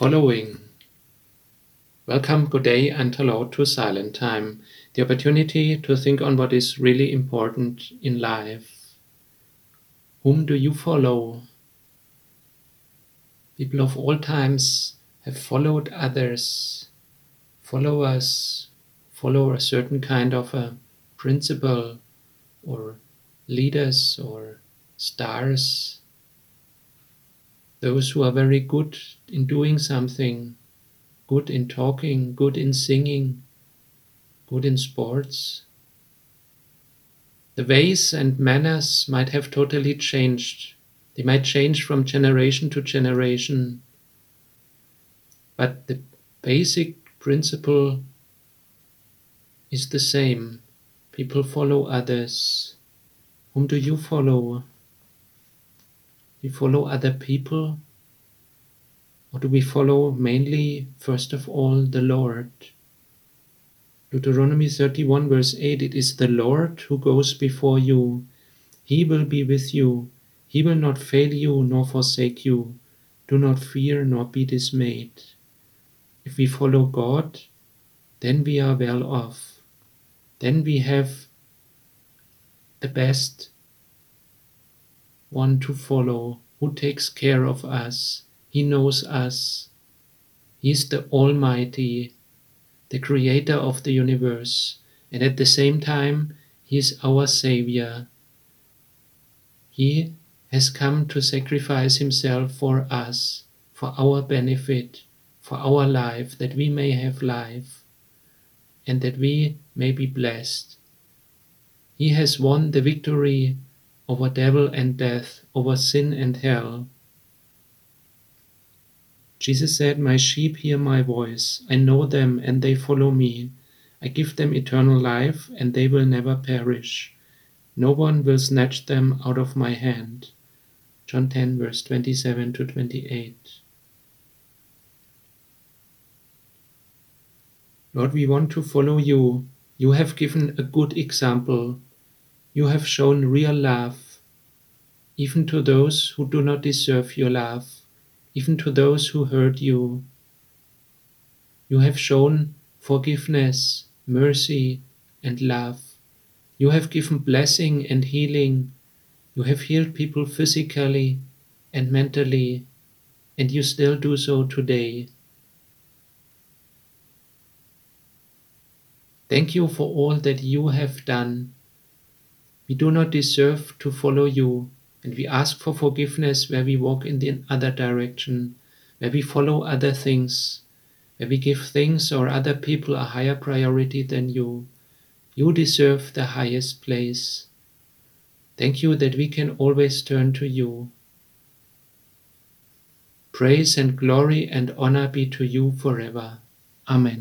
following. Welcome, good day, and hello to Silent Time, the opportunity to think on what is really important in life. Whom do you follow? People of all times have followed others, followers, follow a certain kind of a principle or leaders or stars those who are very good in doing something, good in talking, good in singing, good in sports. The ways and manners might have totally changed. They might change from generation to generation. But the basic principle is the same. People follow others. Whom do you follow? We follow other people? Or do we follow mainly, first of all, the Lord? Deuteronomy 31, verse 8 It is the Lord who goes before you. He will be with you. He will not fail you nor forsake you. Do not fear nor be dismayed. If we follow God, then we are well off. Then we have the best one to follow, who takes care of us. He knows us. He is the Almighty, the Creator of the universe, and at the same time, He is our Savior. He has come to sacrifice Himself for us, for our benefit, for our life, that we may have life, and that we may be blessed. He has won the victory over devil and death, over sin and hell. Jesus said, My sheep hear my voice. I know them and they follow me. I give them eternal life and they will never perish. No one will snatch them out of my hand. John 10, verse 27 to 28. Lord, we want to follow you. You have given a good example. You have shown real love, even to those who do not deserve your love, even to those who hurt you. You have shown forgiveness, mercy, and love. You have given blessing and healing. You have healed people physically and mentally, and you still do so today. Thank you for all that you have done we do not deserve to follow you, and we ask for forgiveness where we walk in the other direction, where we follow other things, where we give things or other people a higher priority than you. You deserve the highest place. Thank you that we can always turn to you. Praise and glory and honor be to you forever. Amen.